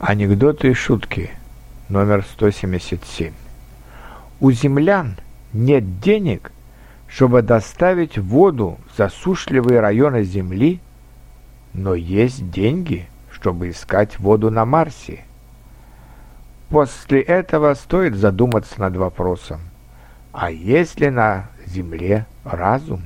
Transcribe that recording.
Анекдоты и шутки. Номер 177. У землян нет денег, чтобы доставить воду в засушливые районы Земли, но есть деньги, чтобы искать воду на Марсе. После этого стоит задуматься над вопросом, а есть ли на Земле разум?